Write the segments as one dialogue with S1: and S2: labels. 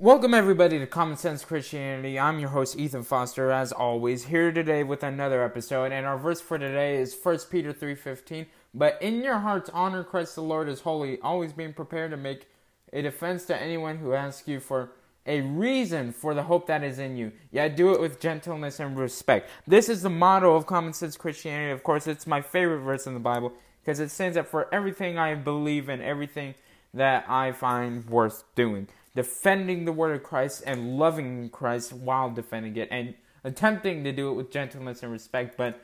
S1: Welcome everybody to Common Sense Christianity. I'm your host Ethan Foster as always here today with another episode and our verse for today is 1 Peter 3:15. But in your hearts honor Christ the Lord as holy, always being prepared to make a defense to anyone who asks you for a reason for the hope that is in you. Yet do it with gentleness and respect. This is the motto of Common Sense Christianity. Of course, it's my favorite verse in the Bible because it stands up for everything I believe and everything that I find worth doing. Defending the word of Christ and loving Christ while defending it and attempting to do it with gentleness and respect, but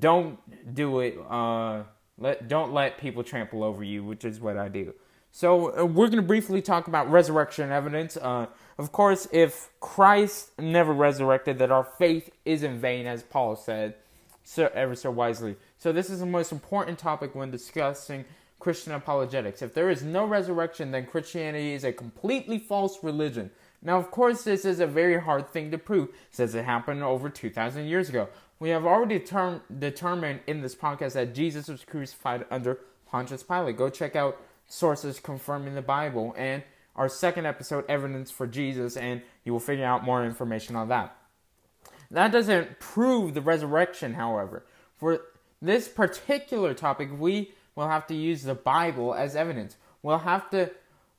S1: don't do it uh let don't let people trample over you, which is what I do. So uh, we're going to briefly talk about resurrection evidence. Uh, of course, if Christ never resurrected, that our faith is in vain, as Paul said so ever so wisely. So this is the most important topic when discussing Christian apologetics. If there is no resurrection, then Christianity is a completely false religion. Now, of course, this is a very hard thing to prove since it happened over 2,000 years ago. We have already term- determined in this podcast that Jesus was crucified under Pontius Pilate. Go check out sources confirming the Bible and our second episode, Evidence for Jesus, and you will figure out more information on that. That doesn't prove the resurrection, however. For this particular topic, we will have to use the Bible as evidence. We'll have to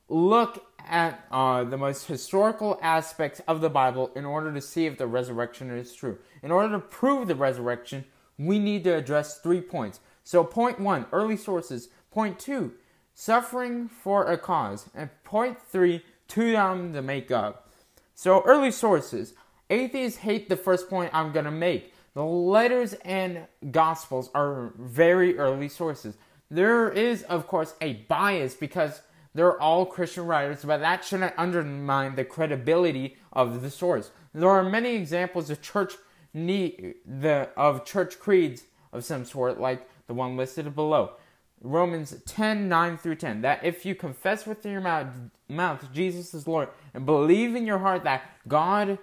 S1: look at uh, the most historical aspects of the Bible in order to see if the resurrection is true. In order to prove the resurrection, we need to address three points. So, point one, early sources. Point two, suffering for a cause. And point three, two down to make up. So, early sources. Atheists hate the first point I'm going to make. The letters and gospels are very early sources. There is, of course, a bias because they're all Christian writers, but that shouldn't undermine the credibility of the source. There are many examples of church need, the of church creeds of some sort, like the one listed below. Romans 10 9 through 10. That if you confess with your mouth, mouth Jesus is Lord and believe in your heart that God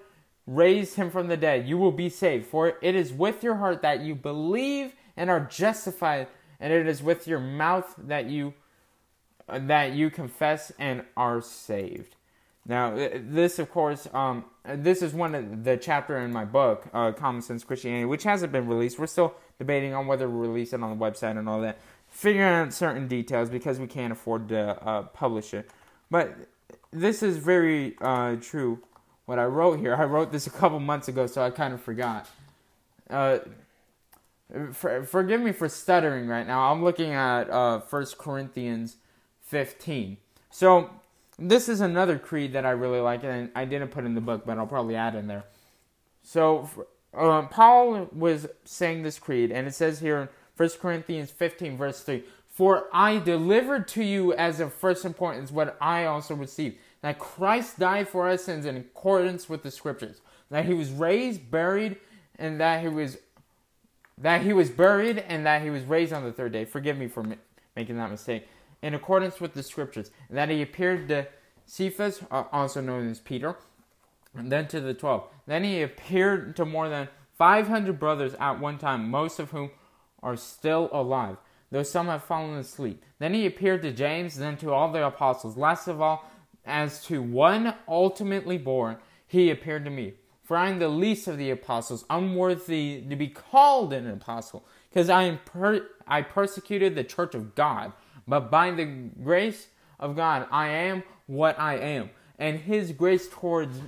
S1: raised him from the dead, you will be saved. For it is with your heart that you believe and are justified, and it is with your mouth that you that you confess and are saved. Now, this, of course, um, this is one of the chapter in my book, uh, Common Sense Christianity, which hasn't been released. We're still debating on whether to release it on the website and all that figuring out certain details because we can't afford to uh, publish it. But this is very uh, true. What I wrote here, I wrote this a couple months ago, so I kind of forgot. For, forgive me for stuttering right now. I'm looking at uh, 1 Corinthians 15. So this is another creed that I really like, and I didn't put in the book, but I'll probably add in there. So uh, Paul was saying this creed, and it says here in 1 Corinthians 15, verse 3. For I delivered to you as of first importance what I also received that Christ died for our sins in accordance with the scriptures, that he was raised, buried, and that he was that he was buried and that he was raised on the third day. Forgive me for making that mistake. In accordance with the scriptures, and that he appeared to Cephas, uh, also known as Peter, and then to the twelve. Then he appeared to more than 500 brothers at one time, most of whom are still alive, though some have fallen asleep. Then he appeared to James, then to all the apostles. Last of all, as to one ultimately born, he appeared to me. For I am the least of the apostles, unworthy to be called an apostle, because I am per- I persecuted the church of God. But by the grace of God, I am what I am, and His grace towards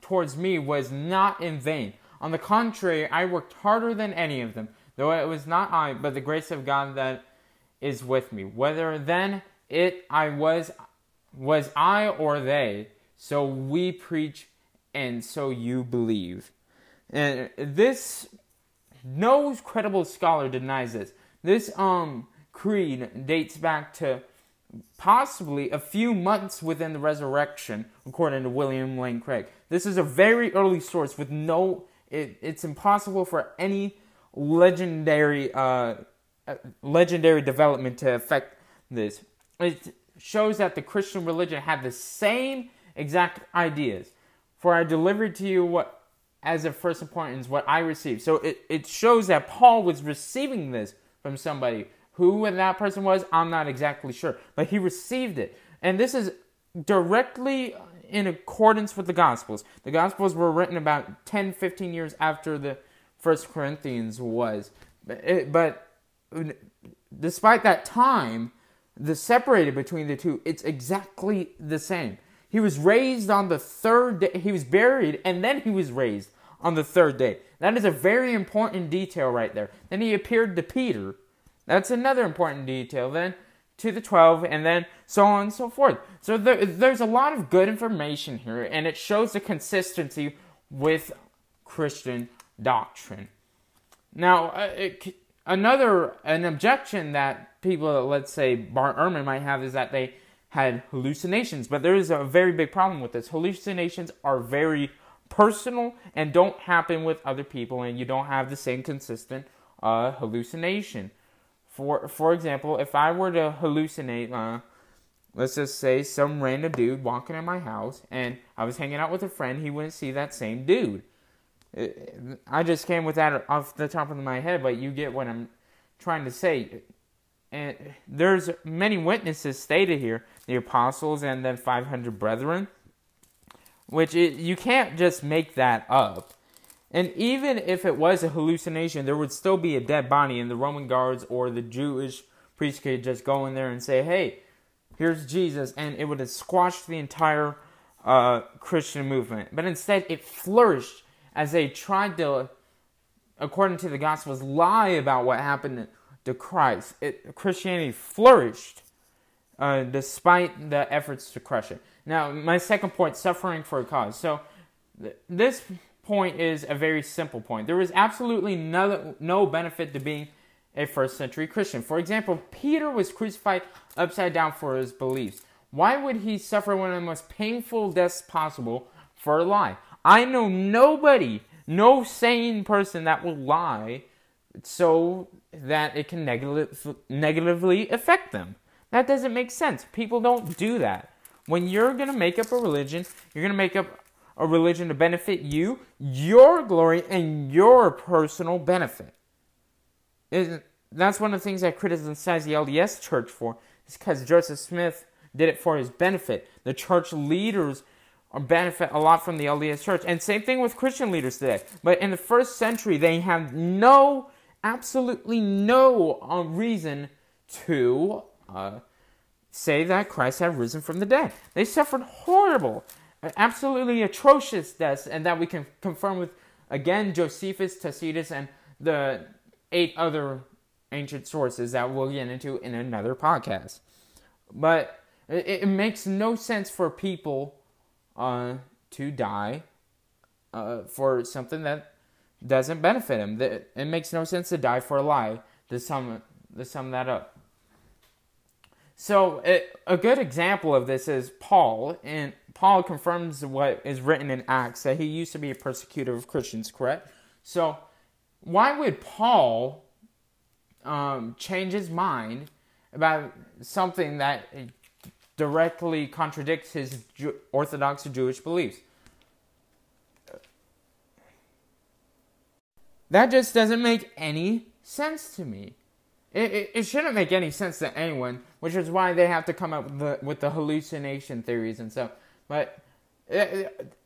S1: towards me was not in vain. On the contrary, I worked harder than any of them though it was not I, but the grace of God that is with me. Whether then it I was was I or they, so we preach and so you believe. And this no credible scholar denies this. This um creed dates back to possibly a few months within the resurrection, according to William Lane Craig. This is a very early source with no. It, it's impossible for any legendary uh, uh, legendary development to affect this. It shows that the Christian religion had the same exact ideas. For I delivered to you what as of first importance what I received. So it, it shows that Paul was receiving this from somebody. Who that person was, I'm not exactly sure. But he received it. And this is directly in accordance with the Gospels. The Gospels were written about 10, 15 years after the First Corinthians was. But, but despite that time, the separated between the two, it's exactly the same. He was raised on the third day. He was buried and then he was raised on the third day. That is a very important detail right there. Then he appeared to Peter. That's another important detail. Then to the 12, and then so on and so forth. So there, there's a lot of good information here, and it shows the consistency with Christian doctrine. Now, uh, it, another an objection that people, let's say Bart Ehrman, might have is that they had hallucinations, but there is a very big problem with this. Hallucinations are very personal and don't happen with other people, and you don't have the same consistent uh, hallucination. For for example, if I were to hallucinate, uh, let's just say some random dude walking in my house, and I was hanging out with a friend, he wouldn't see that same dude. I just came with that off the top of my head, but you get what I'm trying to say. And there's many witnesses stated here, the apostles and then 500 brethren, which it, you can't just make that up. And even if it was a hallucination, there would still be a dead body, and the Roman guards or the Jewish priest could just go in there and say, "Hey, here's Jesus," and it would have squashed the entire uh, Christian movement. But instead, it flourished as they tried to, according to the Gospels, lie about what happened to Christ. It, Christianity flourished uh, despite the efforts to crush it. Now, my second point: suffering for a cause. So, th- this point is a very simple point. There is absolutely no, no benefit to being a first century Christian. For example, Peter was crucified upside down for his beliefs. Why would he suffer one of the most painful deaths possible for a lie? I know nobody, no sane person that will lie so that it can negative, negatively affect them. That doesn't make sense. People don't do that. When you're going to make up a religion, you're going to make up a religion to benefit you, your glory, and your personal benefit. that's one of the things I criticize the LDS church for, is because Joseph Smith did it for his benefit. The church leaders benefit a lot from the LDS church. And same thing with Christian leaders today. But in the first century, they have no, absolutely no uh, reason to uh, say that Christ had risen from the dead. They suffered horrible absolutely atrocious deaths, and that we can confirm with, again, Josephus, Tacitus, and the eight other ancient sources that we'll get into in another podcast. But it, it makes no sense for people uh, to die uh, for something that doesn't benefit them. It makes no sense to die for a lie. To sum, to sum that up. So it, a good example of this is Paul, and Paul confirms what is written in Acts that he used to be a persecutor of Christians, correct? So why would Paul um, change his mind about something that directly contradicts his Orthodox Jewish beliefs? That just doesn't make any sense to me. It, it, it, shouldn't make any sense to anyone, which is why they have to come up with the, with the hallucination theories and stuff. But uh,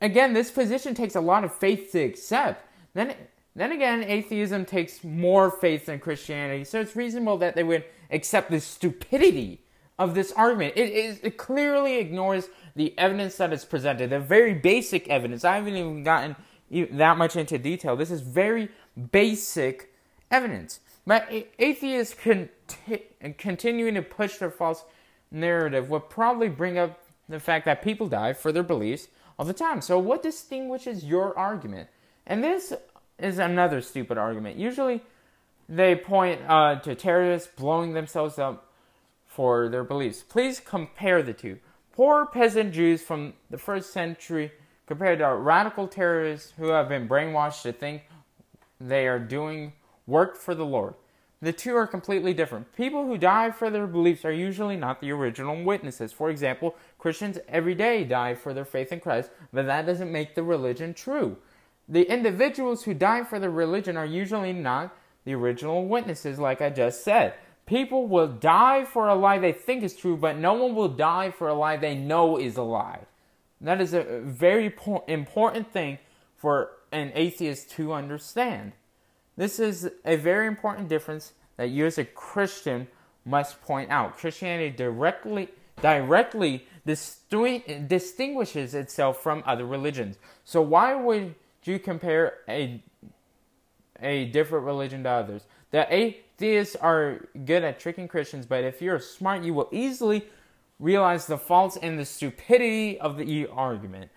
S1: again, this position takes a lot of faith to accept. Then, then again, atheism takes more faith than Christianity, so it's reasonable that they would accept the stupidity of this argument. It, it, it clearly ignores the evidence that is presented, the very basic evidence. I haven't even gotten that much into detail. This is very basic evidence. But atheists conti- continuing to push their false narrative will probably bring up the fact that people die for their beliefs all the time. So, what distinguishes your argument? And this is another stupid argument. Usually, they point uh, to terrorists blowing themselves up for their beliefs. Please compare the two. Poor peasant Jews from the first century compared to radical terrorists who have been brainwashed to think they are doing work for the Lord. The two are completely different. People who die for their beliefs are usually not the original witnesses. For example, Christians every day die for their faith in Christ, but that doesn't make the religion true. The individuals who die for their religion are usually not the original witnesses, like I just said. People will die for a lie they think is true, but no one will die for a lie they know is a lie. That is a very important thing for an atheist to understand. This is a very important difference that you as a Christian must point out. Christianity directly directly distinguishes itself from other religions. So why would you compare a a different religion to others? The atheists are good at tricking Christians, but if you're smart, you will easily realize the faults and the stupidity of the argument.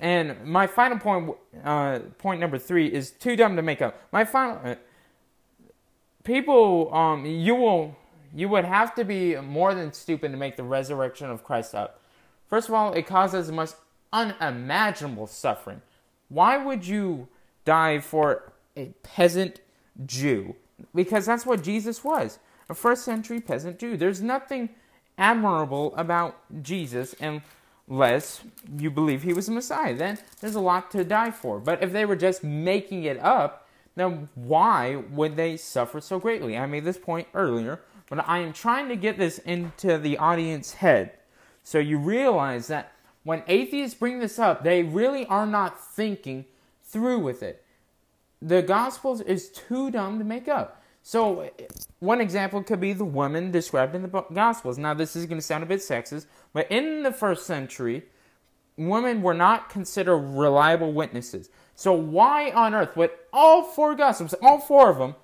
S1: And my final point, uh, point number three, is too dumb to make up. My final, uh, people, um, you will, you would have to be more than stupid to make the resurrection of Christ up. First of all, it causes the most unimaginable suffering. Why would you die for a peasant Jew? Because that's what Jesus was a first century peasant Jew. There's nothing admirable about Jesus unless you believe he was the Messiah. Then there's a lot to die for. But if they were just making it up, then why would they suffer so greatly? I made this point earlier, but I am trying to get this into the audience head. So you realize that when atheists bring this up, they really are not thinking through with it. The Gospels is too dumb to make up. So, one example could be the woman described in the Gospels. Now, this is going to sound a bit sexist, but in the first century, women were not considered reliable witnesses. So, why on earth would all four Gospels, all four of them,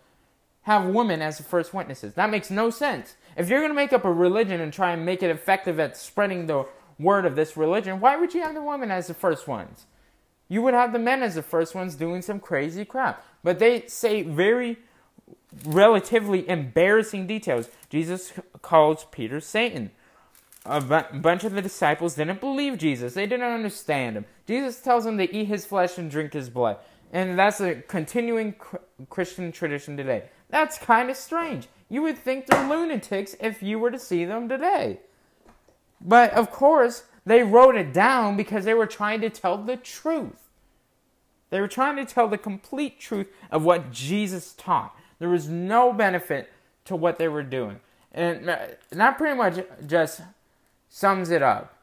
S1: have women as the first witnesses? That makes no sense. If you're going to make up a religion and try and make it effective at spreading the word of this religion, why would you have the women as the first ones? You would have the men as the first ones doing some crazy crap. But they say very relatively embarrassing details. Jesus calls Peter Satan. A bunch of the disciples didn't believe Jesus. They didn't understand him. Jesus tells them to eat his flesh and drink his blood. And that's a continuing Christian tradition today. That's kind of strange. You would think they're lunatics if you were to see them today. But of course, they wrote it down because they were trying to tell the truth. They were trying to tell the complete truth of what Jesus taught. There was no benefit to what they were doing. And uh, that pretty much just sums it up.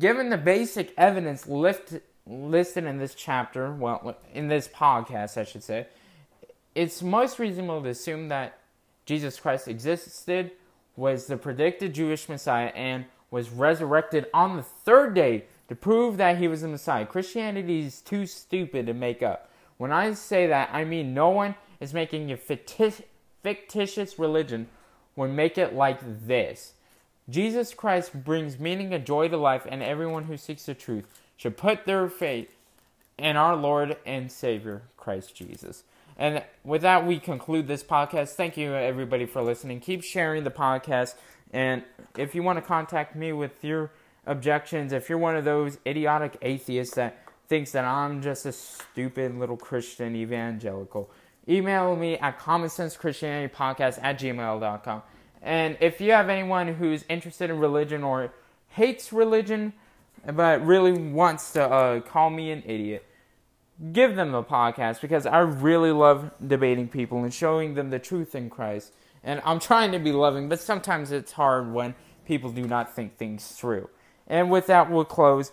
S1: Given the basic evidence lift, listed in this chapter, well, in this podcast, I should say, it's most reasonable to assume that Jesus Christ existed, was the predicted Jewish Messiah, and was resurrected on the third day to prove that he was the Messiah. Christianity is too stupid to make up. When I say that, I mean no one is making a fictitious religion would make it like this. Jesus Christ brings meaning and joy to life, and everyone who seeks the truth should put their faith in our Lord and Savior, Christ Jesus. And with that, we conclude this podcast. Thank you, everybody, for listening. Keep sharing the podcast. And if you want to contact me with your objections, if you're one of those idiotic atheists that thinks that I'm just a stupid little Christian evangelical, email me at commonsensechristianitypodcast at gmail.com. And if you have anyone who's interested in religion or hates religion, but really wants to uh, call me an idiot, give them the podcast because I really love debating people and showing them the truth in Christ. And I'm trying to be loving, but sometimes it's hard when people do not think things through. And with that, we'll close.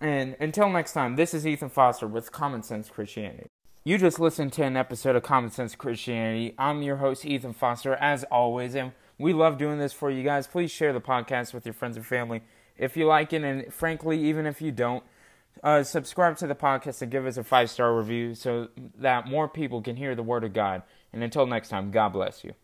S1: And until next time, this is Ethan Foster with Common Sense Christianity. You just listened to an episode of Common Sense Christianity. I'm your host, Ethan Foster, as always, and we love doing this for you guys. Please share the podcast with your friends and family if you like it, and frankly, even if you don't, uh, subscribe to the podcast and give us a five star review so that more people can hear the Word of God. And until next time, God bless you.